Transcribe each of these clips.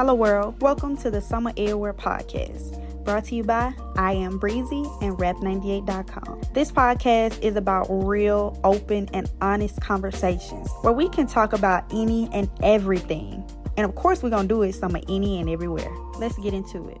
Hello, world. Welcome to the Summer Everywhere Podcast, brought to you by I Am Breezy and Rap98.com. This podcast is about real, open, and honest conversations where we can talk about any and everything. And of course, we're going to do it summer any and everywhere. Let's get into it.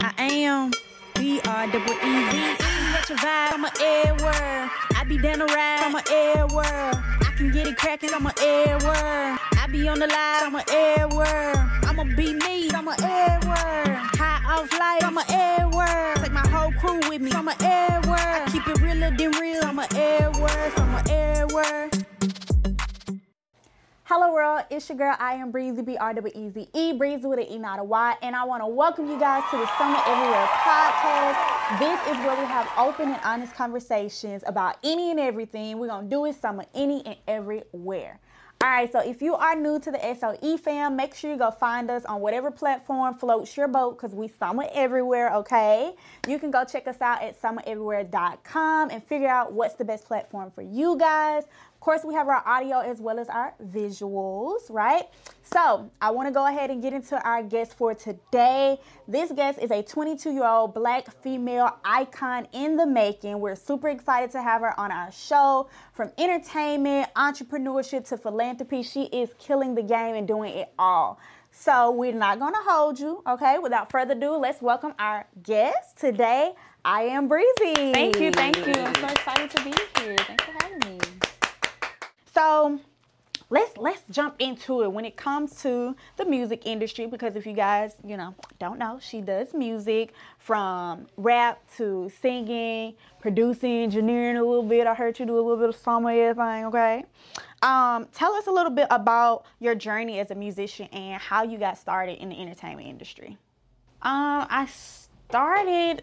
I am B R double E Z. What your vibe? I'm a airwear. I be down the ride. I'm a airwear. I can get it cracking. I'm a airwear. I be on the live. I'm a airwear. I'ma be me. I'm a airwear. High off life. I'm a airwear. Take my whole crew with me. I'm a airwear. I keep it realer than real. I'm a airwear. I'm a airwear. Hello world, it's your girl I am Breezy B R W E Z E Breezy with an E not a Y, and I want to welcome you guys to the Summer Everywhere podcast. This is where we have open and honest conversations about any and everything. We're gonna do it summer any and everywhere. All right, so if you are new to the SOE fam, make sure you go find us on whatever platform floats your boat because we summer everywhere, okay? You can go check us out at summereverywhere.com and figure out what's the best platform for you guys. Of course, we have our audio as well as our visuals, right? So, I want to go ahead and get into our guest for today. This guest is a 22 year old black female icon in the making. We're super excited to have her on our show. From entertainment, entrepreneurship to philanthropy, she is killing the game and doing it all. So, we're not going to hold you, okay? Without further ado, let's welcome our guest today. I am Breezy. Thank you, thank you. I'm so excited to be here. Thanks for having me. So let's let's jump into it when it comes to the music industry because if you guys you know don't know she does music from rap to singing producing engineering a little bit. I heard you do a little bit of some of everything okay? Um, tell us a little bit about your journey as a musician and how you got started in the entertainment industry. Um, i started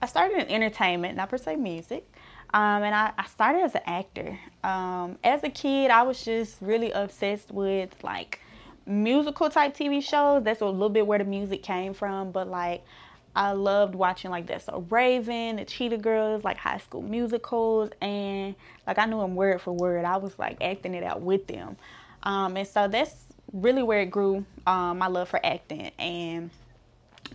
i started in entertainment not per se music um, and I, I, started as an actor. Um, as a kid, I was just really obsessed with like musical type TV shows. That's a little bit where the music came from. But like, I loved watching like That's So Raven, the Cheetah Girls, like High School Musicals, and like I knew them word for word. I was like acting it out with them, um, and so that's really where it grew. Um, my love for acting, and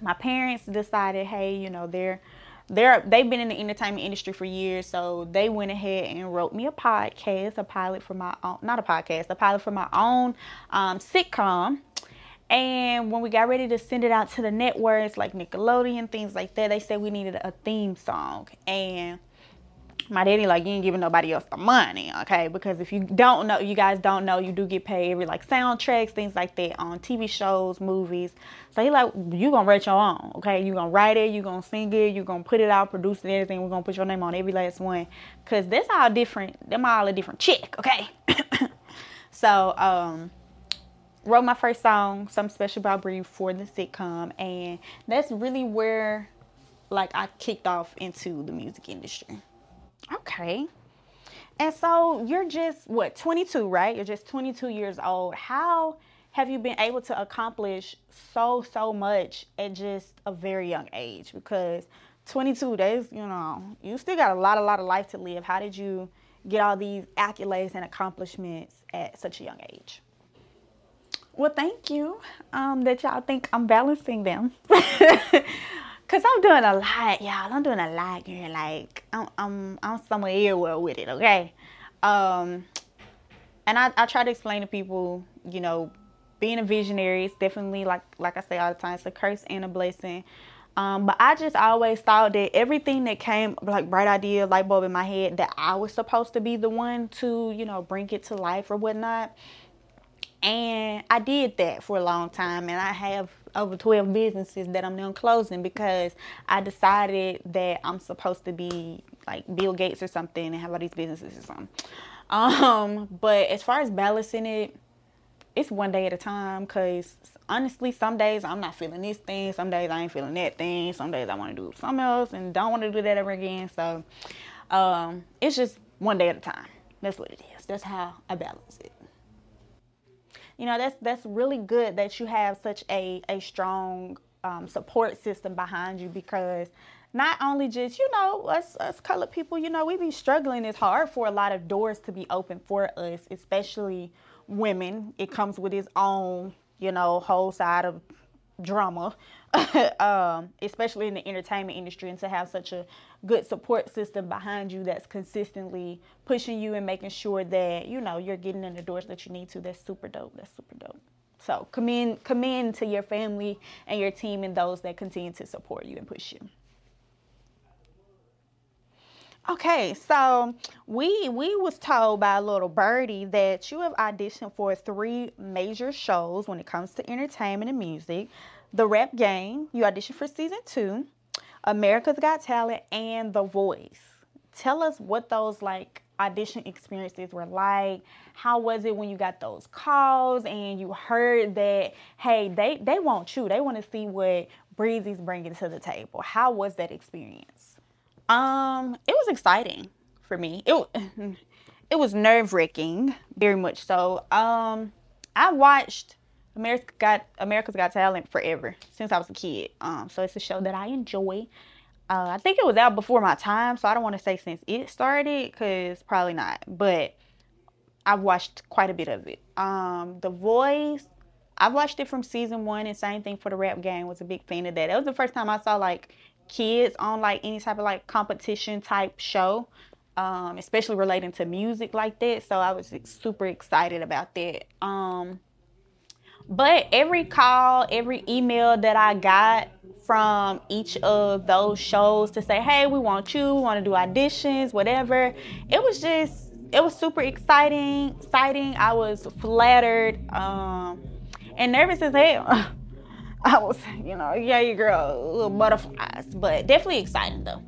my parents decided, hey, you know, they're they're they've been in the entertainment industry for years, so they went ahead and wrote me a podcast, a pilot for my own, not a podcast, a pilot for my own um, sitcom. And when we got ready to send it out to the networks like Nickelodeon, things like that, they said we needed a theme song. And my daddy like you ain't giving nobody else the money, okay? Because if you don't know, you guys don't know, you do get paid every like soundtracks, things like that on TV shows, movies. So he like you gonna write your own, okay? You gonna write it, you gonna sing it, you gonna put it out, produce it, everything. We're gonna put your name on every last one, cause that's all different. Them all a different chick, okay? so um wrote my first song, Something Special About Bree for the sitcom, and that's really where like I kicked off into the music industry. Okay. And so you're just what 22, right? You're just 22 years old. How have you been able to accomplish so so much at just a very young age? Because 22 days, you know, you still got a lot a lot of life to live. How did you get all these accolades and accomplishments at such a young age? Well, thank you um, that y'all think I'm balancing them. Cause I'm doing a lot, y'all. I'm doing a lot, here. Like I'm, I'm, I'm somewhere everywhere with it. Okay. Um, and I, I try to explain to people, you know, being a visionary is definitely like, like I say all the time, it's a curse and a blessing. Um, but I just always thought that everything that came, like bright idea, light bulb in my head, that I was supposed to be the one to, you know, bring it to life or whatnot. And I did that for a long time, and I have over 12 businesses that I'm now closing because I decided that I'm supposed to be like Bill Gates or something and have all these businesses or something. Um, but as far as balancing it, it's one day at a time because honestly, some days I'm not feeling this thing, some days I ain't feeling that thing, some days I want to do something else and don't want to do that ever again. So um, it's just one day at a time. That's what it is. That's how I balance it you know that's that's really good that you have such a a strong um, support system behind you because not only just you know us us colored people, you know we be struggling. It's hard for a lot of doors to be open for us, especially women. It comes with its own you know whole side of drama, um, especially in the entertainment industry, and to have such a good support system behind you that's consistently pushing you and making sure that you know you're getting in the doors that you need to. That's super dope. That's super dope. So commend commend to your family and your team and those that continue to support you and push you. Okay, so we we was told by a little birdie that you have auditioned for three major shows when it comes to entertainment and music. The Rap Game, you auditioned for season two, America's Got Talent, and The Voice. Tell us what those like audition experiences were like. How was it when you got those calls and you heard that hey, they they want you. They want to see what Breezy's bringing to the table. How was that experience? Um, it was exciting for me. It it was nerve wracking, very much so. Um, I watched America Got America's Got Talent forever since I was a kid. Um, so it's a show that I enjoy. Uh, I think it was out before my time, so I don't want to say since it started, cause probably not. But I've watched quite a bit of it. Um, The Voice, I've watched it from season one, and same thing for the Rap Game. Was a big fan of that. That was the first time I saw like kids on like any type of like competition type show, um, especially relating to music like that. So I was super excited about that. Um, but every call, every email that I got from each of those shows to say, hey, we want you, we want to do auditions, whatever, it was just, it was super exciting, exciting. I was flattered um, and nervous as hell. I was, you know, yeah, your girl, little butterflies, but definitely exciting though.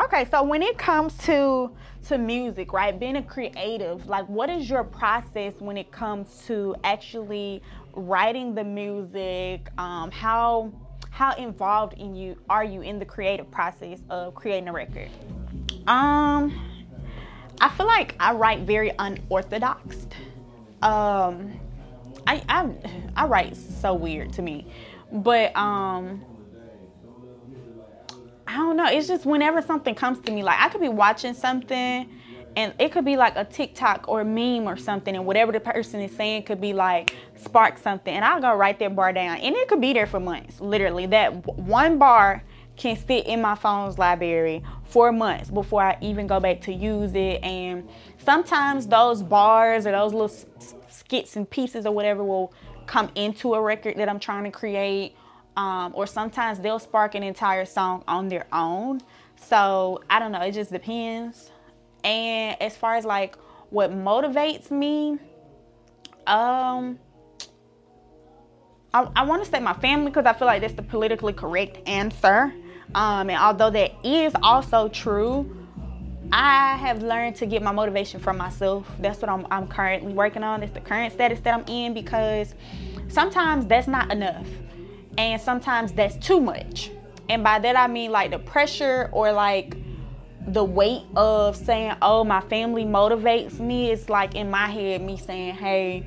Okay, so when it comes to to music, right? Being a creative, like what is your process when it comes to actually writing the music? Um, how how involved in you are you in the creative process of creating a record? Um, I feel like I write very unorthodox. Um, I, I I write so weird to me, but um. I don't know. It's just whenever something comes to me, like I could be watching something and it could be like a TikTok or a meme or something, and whatever the person is saying could be like spark something, and I'll go write that bar down, and it could be there for months. Literally, that one bar can sit in my phone's library for months before I even go back to use it. And sometimes those bars or those little skits and pieces or whatever will come into a record that I'm trying to create. Um, or sometimes they'll spark an entire song on their own. So I don't know, it just depends. And as far as like what motivates me, um, I, I want to say my family because I feel like that's the politically correct answer. Um, and although that is also true, I have learned to get my motivation from myself. That's what I'm, I'm currently working on. It's the current status that I'm in because sometimes that's not enough. And sometimes that's too much. And by that I mean like the pressure or like the weight of saying, oh, my family motivates me. It's like in my head, me saying, hey,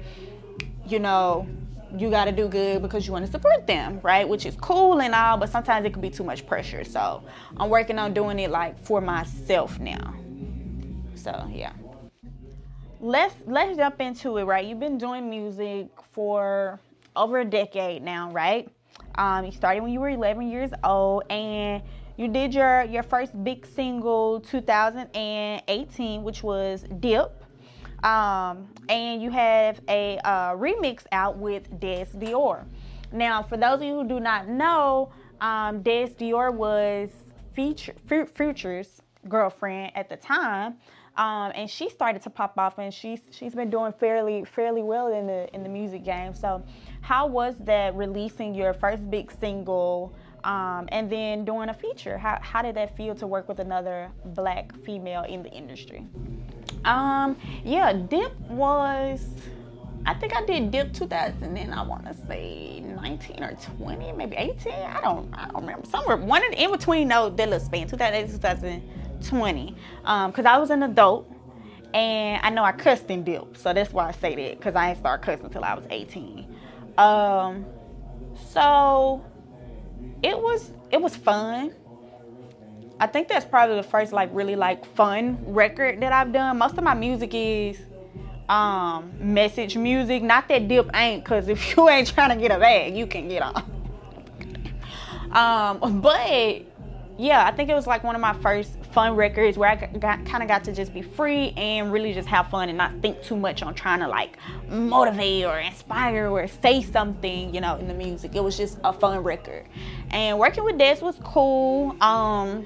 you know, you got to do good because you want to support them, right? Which is cool and all, but sometimes it can be too much pressure. So I'm working on doing it like for myself now. So yeah. Let's let's jump into it, right? You've been doing music for over a decade now, right? Um, you started when you were 11 years old, and you did your your first big single 2018, which was Dip. Um, and you have a uh, remix out with Des Dior. Now, for those of you who do not know, um, Des Dior was feature, Future's girlfriend at the time. Um, and she started to pop off, and she's she's been doing fairly fairly well in the in the music game. So, how was that releasing your first big single, um, and then doing a feature? How how did that feel to work with another black female in the industry? Um, yeah, Dip was. I think I did Dip 2000, and I want to say 19 or 20, maybe 18. I don't, I don't remember. Somewhere one in, in between those that little span, 2008, 2000. 20 because um, I was an adult and I know I cussed in dip, so that's why I say that because I ain't start cussing until I was 18. Um, so it was it was fun. I think that's probably the first like really like fun record that I've done. Most of my music is um message music. Not that dip ain't, cause if you ain't trying to get a bag, you can get on. um, but yeah, I think it was like one of my first fun records where I got, kind of got to just be free and really just have fun and not think too much on trying to like motivate or inspire or say something, you know, in the music. It was just a fun record. And working with Des was cool. Um,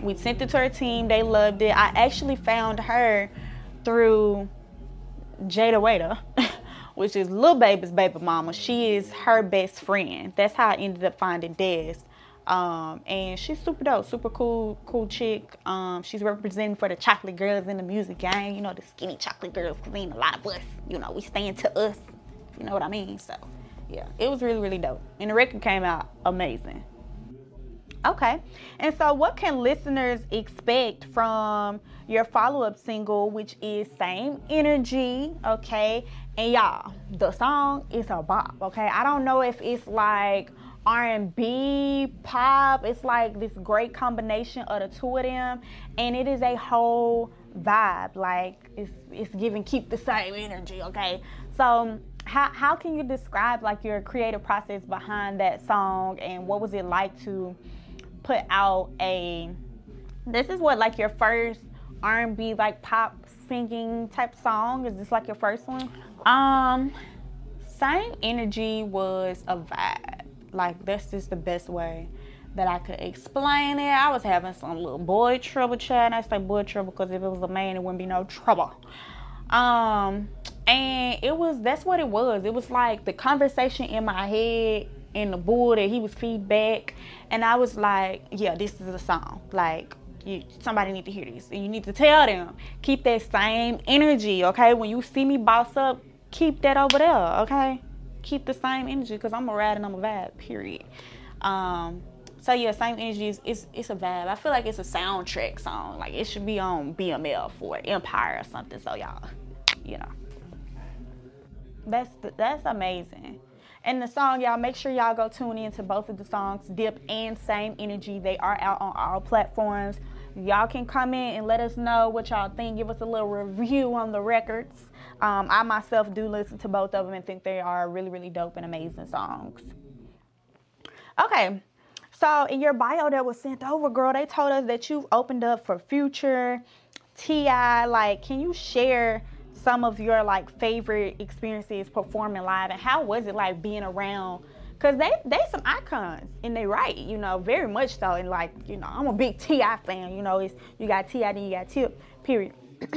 we sent it to her team. They loved it. I actually found her through Jayda Wayda, which is Lil Baby's baby mama. She is her best friend. That's how I ended up finding Des. Um, and she's super dope, super cool, cool chick. Um, she's representing for the chocolate girls in the music game. You know, the skinny chocolate girls, cause ain't a lot of us. You know, we stand to us. You know what I mean? So, yeah, it was really, really dope. And the record came out amazing. Okay. And so, what can listeners expect from your follow up single, which is Same Energy? Okay. And y'all, the song is a bop. Okay. I don't know if it's like R&B, pop. It's like this great combination of the two of them, and it is a whole vibe. Like it's it's giving keep the same energy. Okay, so how how can you describe like your creative process behind that song, and what was it like to put out a this is what like your first R&B like pop singing type song? Is this like your first one? Um, same energy was a vibe like that's just the best way that I could explain it. I was having some little boy trouble, chat. I say boy trouble because if it was a man, it wouldn't be no trouble. Um, and it was that's what it was. It was like the conversation in my head and the bull that he was feedback, and I was like, yeah, this is a song. Like you, somebody need to hear this, and you need to tell them keep that same energy. Okay, when you see me boss up, keep that over there. Okay keep the same energy because I'm a ride and I'm a vibe, period. Um, so yeah, same energy is it's, it's a vibe. I feel like it's a soundtrack song. Like it should be on BMF or Empire or something. So y'all, you know, that's that's amazing. And the song, y'all, make sure y'all go tune in to both of the songs, Dip and Same Energy. They are out on all platforms. Y'all can comment and let us know what y'all think. Give us a little review on the records. Um, I myself do listen to both of them and think they are really, really dope and amazing songs. Okay, so in your bio that was sent over, girl, they told us that you've opened up for Future, T.I. Like, can you share some of your like favorite experiences performing live and how was it like being around? Cause they they some icons and they right, you know, very much so. And like, you know, I'm a big T.I. fan. You know, it's you got T.I. then you got Tip. Period.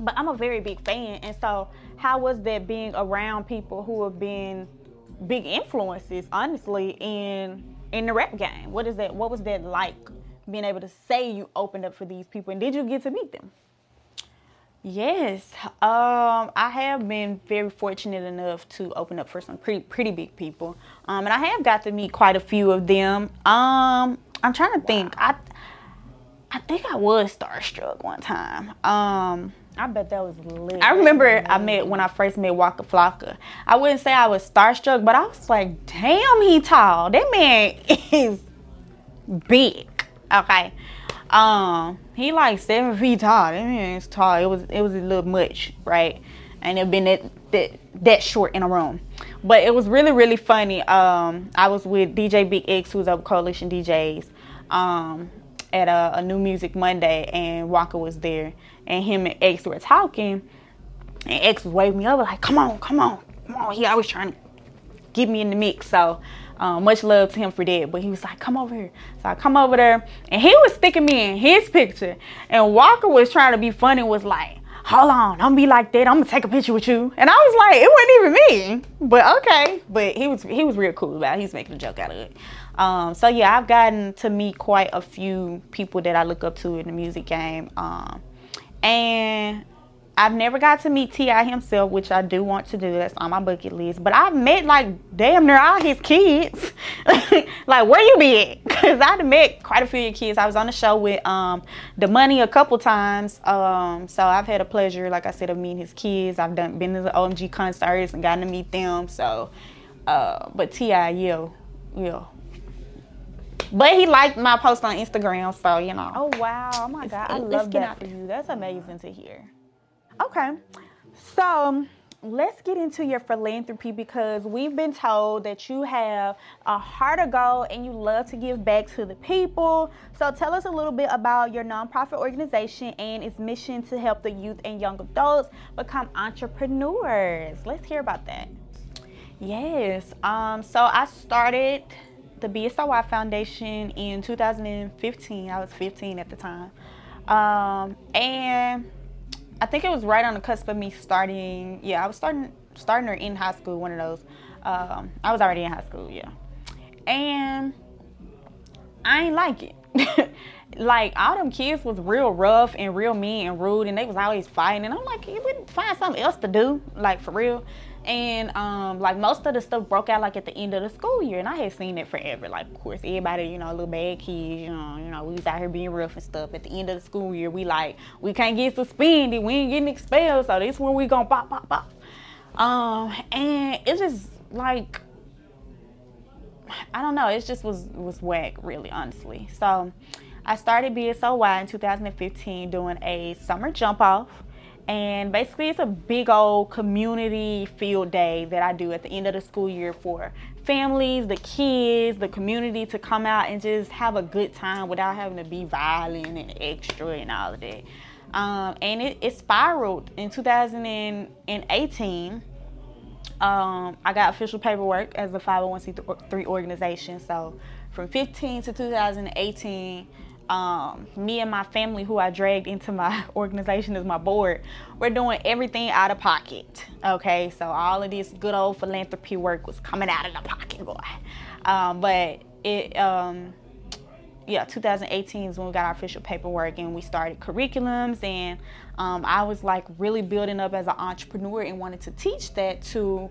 but I'm a very big fan, and so how was that being around people who have been big influences, honestly, in in the rap game? What is that? What was that like? Being able to say you opened up for these people, and did you get to meet them? Yes, um, I have been very fortunate enough to open up for some pretty pretty big people, um, and I have got to meet quite a few of them. Um, I'm trying to think. I I think I was starstruck one time. Um, I bet that was lit. I remember I met when I first met Waka Flocka. I wouldn't say I was starstruck, but I was like, damn, he tall. That man is big. Okay. Um, he like seven feet tall. That man is tall. It was it was a little much, right? And it been that that that short in a room. But it was really, really funny. Um, I was with DJ Big X, who's up Coalition DJs, um, at a, a New Music Monday, and Waka was there and him and X were talking, and X waved me over like, "Come on, come on, come on." He always trying to get me in the mix. So um, much love to him for that. But he was like, "Come over here." So I come over there, and he was sticking me in his picture, and Waka was trying to be funny. Was like. Hold on, don't be like that. I'm gonna take a picture with you. And I was like, it wasn't even me, but okay. But he was he was real cool about it. He's making a joke out of it. Um, so yeah, I've gotten to meet quite a few people that I look up to in the music game. Um, and I've never got to meet T.I. himself, which I do want to do. That's on my bucket list. But I've met like damn near all his kids. like where you be at? Cause I've met quite a few of your kids. I was on the show with um Domani a couple times. Um so I've had a pleasure, like I said, of meeting his kids. I've done been to the OMG concerts and gotten to meet them. So uh but T.I. yeah, yeah. But he liked my post on Instagram, so you know. Oh wow! Oh my god, I love that out for you. That's amazing to hear. Okay, so let's get into your philanthropy because we've been told that you have a heart of gold and you love to give back to the people. So tell us a little bit about your nonprofit organization and its mission to help the youth and young adults become entrepreneurs. Let's hear about that. Yes. Um, so I started the BSOY Foundation in 2015. I was 15 at the time. Um, and I think it was right on the cusp of me starting. Yeah, I was starting starting her in high school. One of those. Um, I was already in high school. Yeah, and I ain't like it. like all them kids was real rough and real mean and rude, and they was always fighting. And I'm like, you would find something else to do, like for real. And um, like most of the stuff broke out like at the end of the school year, and I had seen it forever. Like of course everybody, you know, little bad kids, you know, you know, we was out here being rough and stuff. At the end of the school year, we like we can't get suspended, we ain't getting expelled, so this when we gonna pop pop pop. Um, and it's just like I don't know, it just was was whack, really, honestly. So I started BSOY in 2015 doing a summer jump off. And basically, it's a big old community field day that I do at the end of the school year for families, the kids, the community to come out and just have a good time without having to be violent and extra and all of that. Um, and it, it spiraled in 2018 um, I got official paperwork as a 501c3 organization. So from 15 to 2018, um, me and my family, who I dragged into my organization as my board, we're doing everything out of pocket. Okay, so all of this good old philanthropy work was coming out of the pocket, boy. Um, but it, um, yeah, 2018 is when we got our official paperwork and we started curriculums. And um, I was like really building up as an entrepreneur and wanted to teach that to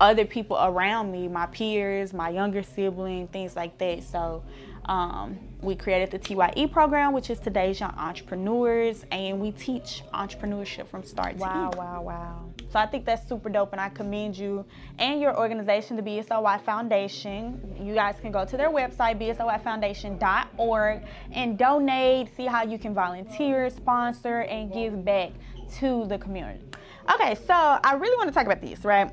other people around me, my peers, my younger sibling, things like that. So um, we created the TYE program, which is today's young entrepreneurs, and we teach entrepreneurship from start Wow, to end. wow, wow. Wow. So I think that's super dope, and I commend you and your organization, the BSOY Foundation. You guys can go to their website, bsoyfoundation.org, and donate, see how you can volunteer, sponsor, and give back to the community. Okay, so I really want to talk about this, right?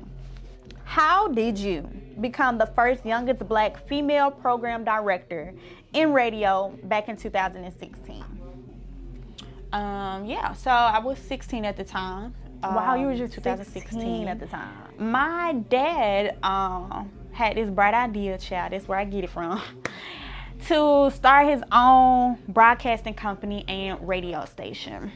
How did you become the first youngest black female program director in radio back in 2016? Um, yeah, so I was 16 at the time. Wow, you were um, just 16 at the time. My dad um, had this bright idea, child. That's where I get it from. to start his own broadcasting company and radio station.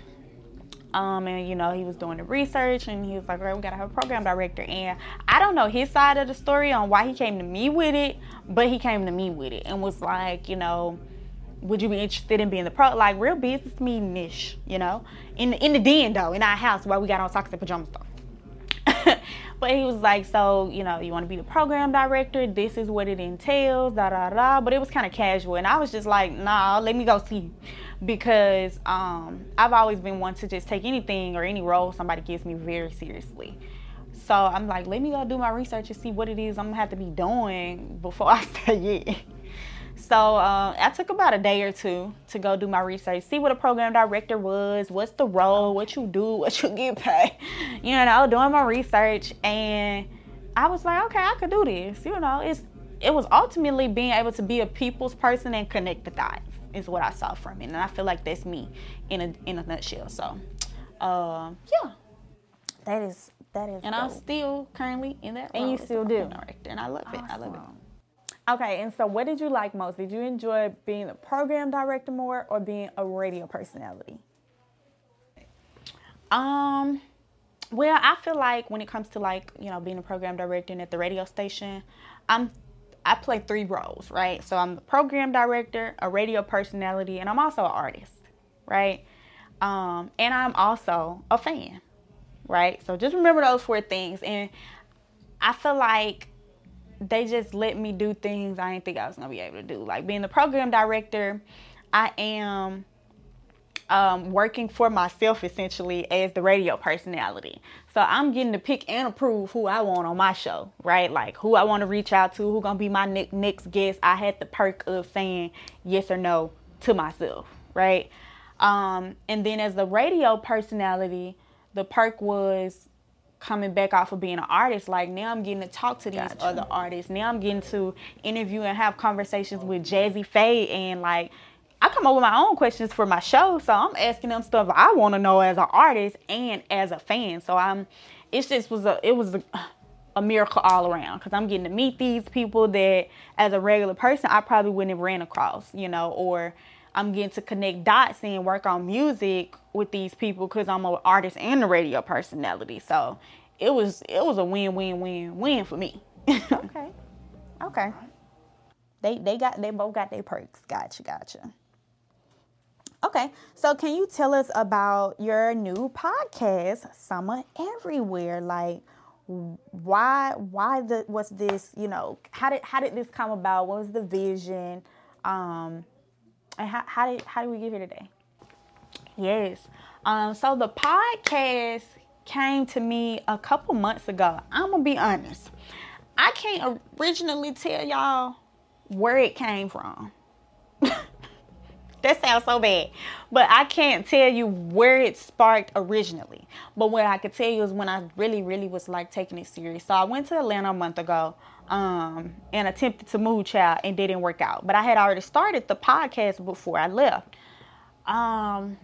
Um, and you know, he was doing the research and he was like, right, we gotta have a program director. And I don't know his side of the story on why he came to me with it, but he came to me with it and was like, you know, would you be interested in being the pro like real business meeting ish, you know? In the in the den though, in our house while we got on socks and pajamas though. but he was like, so, you know, you wanna be the program director, this is what it entails, da da da. But it was kind of casual and I was just like, nah, let me go see because um, I've always been one to just take anything or any role somebody gives me very seriously. So I'm like, let me go do my research and see what it is I'm gonna have to be doing before I say yeah. So uh, I took about a day or two to go do my research, see what a program director was, what's the role, what you do, what you get paid, you know, doing my research, and I was like, okay, I could do this. You know, it's it was ultimately being able to be a people's person and connect the dots is what I saw from it, and I feel like that's me in a in a nutshell. So, uh, yeah, That is that is. and I'm still currently in that. And you still do? director, and I love it. I love it. Okay, and so what did you like most? Did you enjoy being a program director more or being a radio personality? Um, well, I feel like when it comes to like you know being a program director and at the radio station, I'm I play three roles, right? So I'm the program director, a radio personality, and I'm also an artist, right? Um, and I'm also a fan, right? So just remember those four things, and I feel like they just let me do things I didn't think I was gonna be able to do. Like being the program director, I am um, working for myself essentially as the radio personality. So I'm getting to pick and approve who I want on my show, right? Like who I want to reach out to, who gonna be my ne- next guest. I had the perk of saying yes or no to myself, right? Um, and then as the radio personality, the perk was coming back off of being an artist. Like now I'm getting to talk to these gotcha. other artists. Now I'm getting to interview and have conversations with Jazzy Pha and like I come up with my own questions for my show, so I'm asking them stuff I want to know as an artist and as a fan. So I'm, it just was a, it was a, a miracle all around because I'm getting to meet these people that, as a regular person, I probably wouldn't have ran across, you know, or I'm getting to connect dots and work on music with these people because I'm an artist and a radio personality. So it was, it was a win, win, win, win for me. okay, okay. They they got they both got their perks. Gotcha, gotcha. Okay, so can you tell us about your new podcast, Summer Everywhere? Like, why why the was this? You know, how did how did this come about? What was the vision? Um, and how how did how did we get here today? Yes. Um, so the podcast came to me a couple months ago. I'm gonna be honest. I can't originally tell y'all where it came from. that sounds so bad. But I can't tell you where it sparked originally. But what I could tell you is when I really, really was like taking it serious. So I went to Atlanta a month ago um, and attempted to move child and didn't work out. But I had already started the podcast before I left. Um,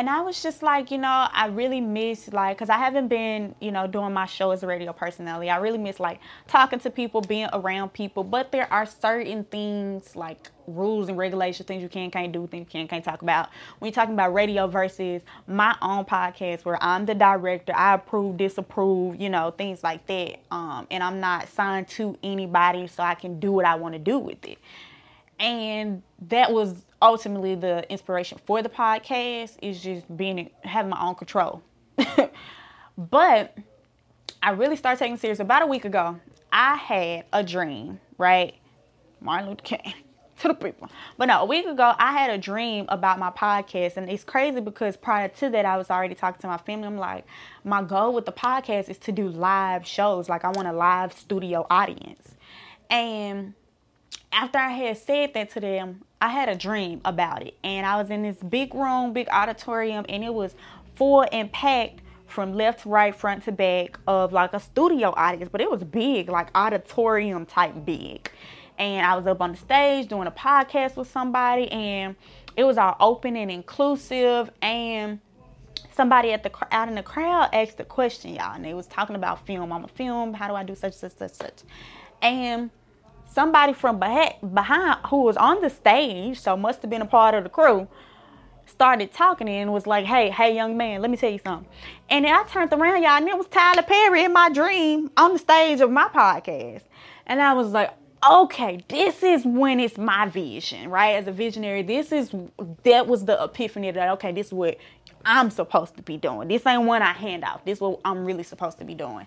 and I was just like, you know, I really miss like, cause I haven't been, you know, doing my show as a radio personality. I really miss like talking to people, being around people. But there are certain things like rules and regulations, things you can can't do, things you can can't talk about. When you're talking about radio versus my own podcast, where I'm the director, I approve, disapprove, you know, things like that. Um, and I'm not signed to anybody, so I can do what I want to do with it. And that was ultimately the inspiration for the podcast is just being having my own control. but I really started taking serious about a week ago. I had a dream, right? Martin Luther King to the people. But no, a week ago I had a dream about my podcast and it's crazy because prior to that I was already talking to my family. I'm like, my goal with the podcast is to do live shows. Like I want a live studio audience. And after I had said that to them, I had a dream about it. And I was in this big room, big auditorium, and it was full and packed from left to right, front to back of like a studio audience, but it was big, like auditorium type big. And I was up on the stage doing a podcast with somebody, and it was all open and inclusive. And somebody at the out in the crowd asked a question, y'all, and they was talking about film. I'm a film. How do I do such, such, such, such? And somebody from behind who was on the stage, so must have been a part of the crew, started talking and was like, "Hey, hey, young man, let me tell you something." And then I turned around, y'all, and it was Tyler Perry in my dream on the stage of my podcast, and I was like, "Okay, this is when it's my vision, right? As a visionary, this is that was the epiphany that okay, this is what I'm supposed to be doing. This ain't one I hand out. This is what I'm really supposed to be doing."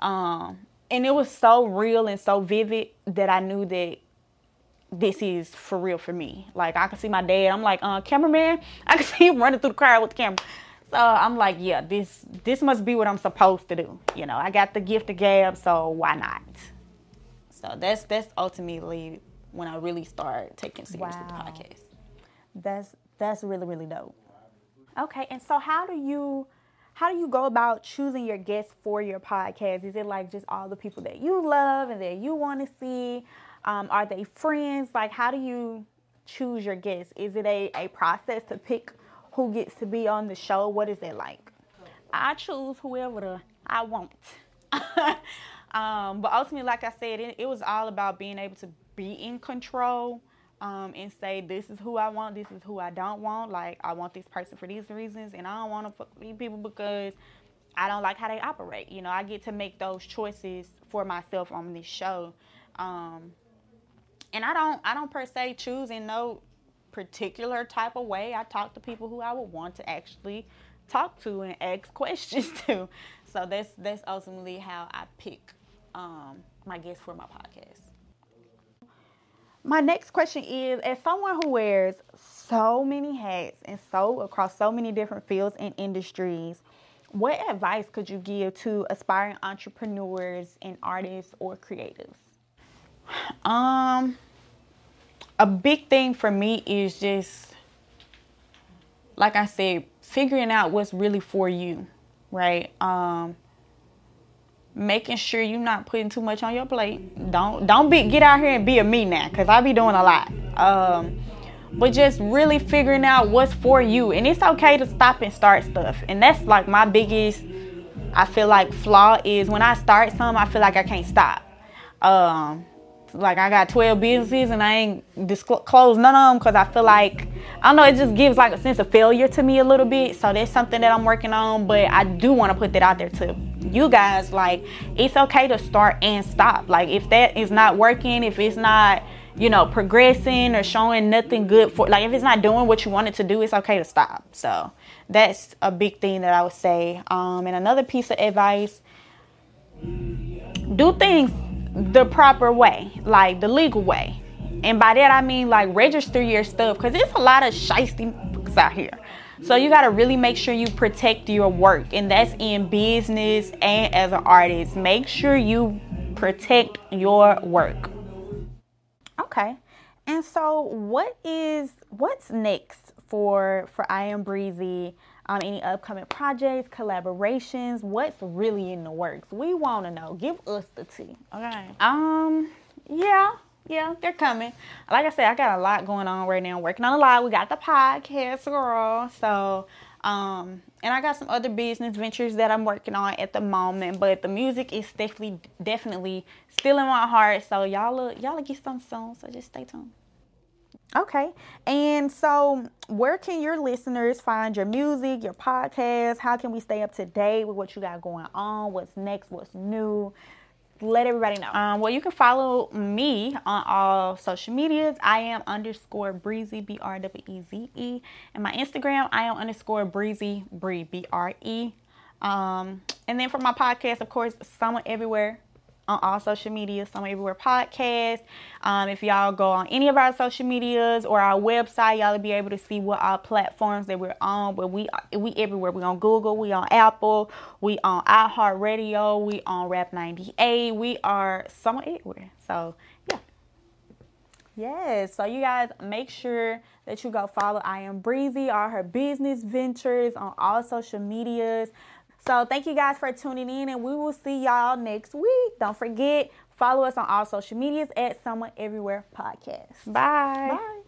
Um, and it was so real and so vivid that I knew that this is for real for me. Like I can see my dad. I'm like, uh, cameraman. I can see him running through the crowd with the camera. So I'm like, yeah, this this must be what I'm supposed to do. You know, I got the gift of gab, so why not? So that's that's ultimately when I really start taking serious wow. the podcast. That's that's really really dope. Okay, and so how do you how do you go about choosing your guests for your podcast? Is it like just all the people that you love and that you want to see? Um, are they friends? Like, how do you choose your guests? Is it a, a process to pick who gets to be on the show? What is it like? I choose whoever I want. um, but ultimately, like I said, it, it was all about being able to be in control um, and say this is who I want, this is who I don't want. Like I want this person for these reasons, and I don't want to fuck these people because I don't like how they operate. You know, I get to make those choices for myself on this show, um, and I don't I don't per se choose in no particular type of way. I talk to people who I would want to actually talk to and ask questions to. So that's that's ultimately how I pick um, my guests for my podcast my next question is as someone who wears so many hats and so across so many different fields and industries, what advice could you give to aspiring entrepreneurs and artists or creatives? Um a big thing for me is just like I said, figuring out what's really for you, right? Um making sure you're not putting too much on your plate. Don't don't be get out here and be a me now, cause I be doing a lot. Um, but just really figuring out what's for you, and it's okay to stop and start stuff. And that's like my biggest, I feel like flaw is when I start something, I feel like I can't stop. Um, like I got 12 businesses and I ain't disclose none of them because I feel like I don't know it just gives like a sense of failure to me a little bit. So that's something that I'm working on, but I do want to put that out there to you guys. Like it's okay to start and stop. Like if that is not working, if it's not you know progressing or showing nothing good for like if it's not doing what you want it to do, it's okay to stop. So that's a big thing that I would say. Um, and another piece of advice: do things the proper way, like the legal way. And by that I mean like register your stuff because it's a lot of shisty out here. So you gotta really make sure you protect your work, and that's in business and as an artist. Make sure you protect your work. Okay. And so what is what's next for for I am Breezy? um, any upcoming projects, collaborations, what's really in the works. We want to know. Give us the tea. Okay. Um, yeah, yeah, they're coming. Like I said, I got a lot going on right now. Working on a lot. We got the podcast, girl. So, um, and I got some other business ventures that I'm working on at the moment. But the music is definitely, definitely still in my heart. So y'all, look, y'all get some soon. So just stay tuned. Okay. And so, where can your listeners find your music, your podcast? How can we stay up to date with what you got going on? What's next? What's new? Let everybody know. Um, well, you can follow me on all social medias. I am underscore breezy, B R W E Z E. And my Instagram, I am underscore breezy, Bree, B R E. Um, and then for my podcast, of course, Summer Everywhere on all social media, Summer Everywhere Podcast. Um, if y'all go on any of our social medias or our website, y'all will be able to see what our platforms that we're on. But we we everywhere. We on Google, we on Apple, we on iHeartRadio, we on Rap 98. We are Summer Everywhere. So yeah. Yes, so you guys make sure that you go follow I am Breezy, all her business ventures on all social medias. So thank you guys for tuning in, and we will see y'all next week. Don't forget, follow us on all social medias at Summer Everywhere Podcast. Bye. Bye.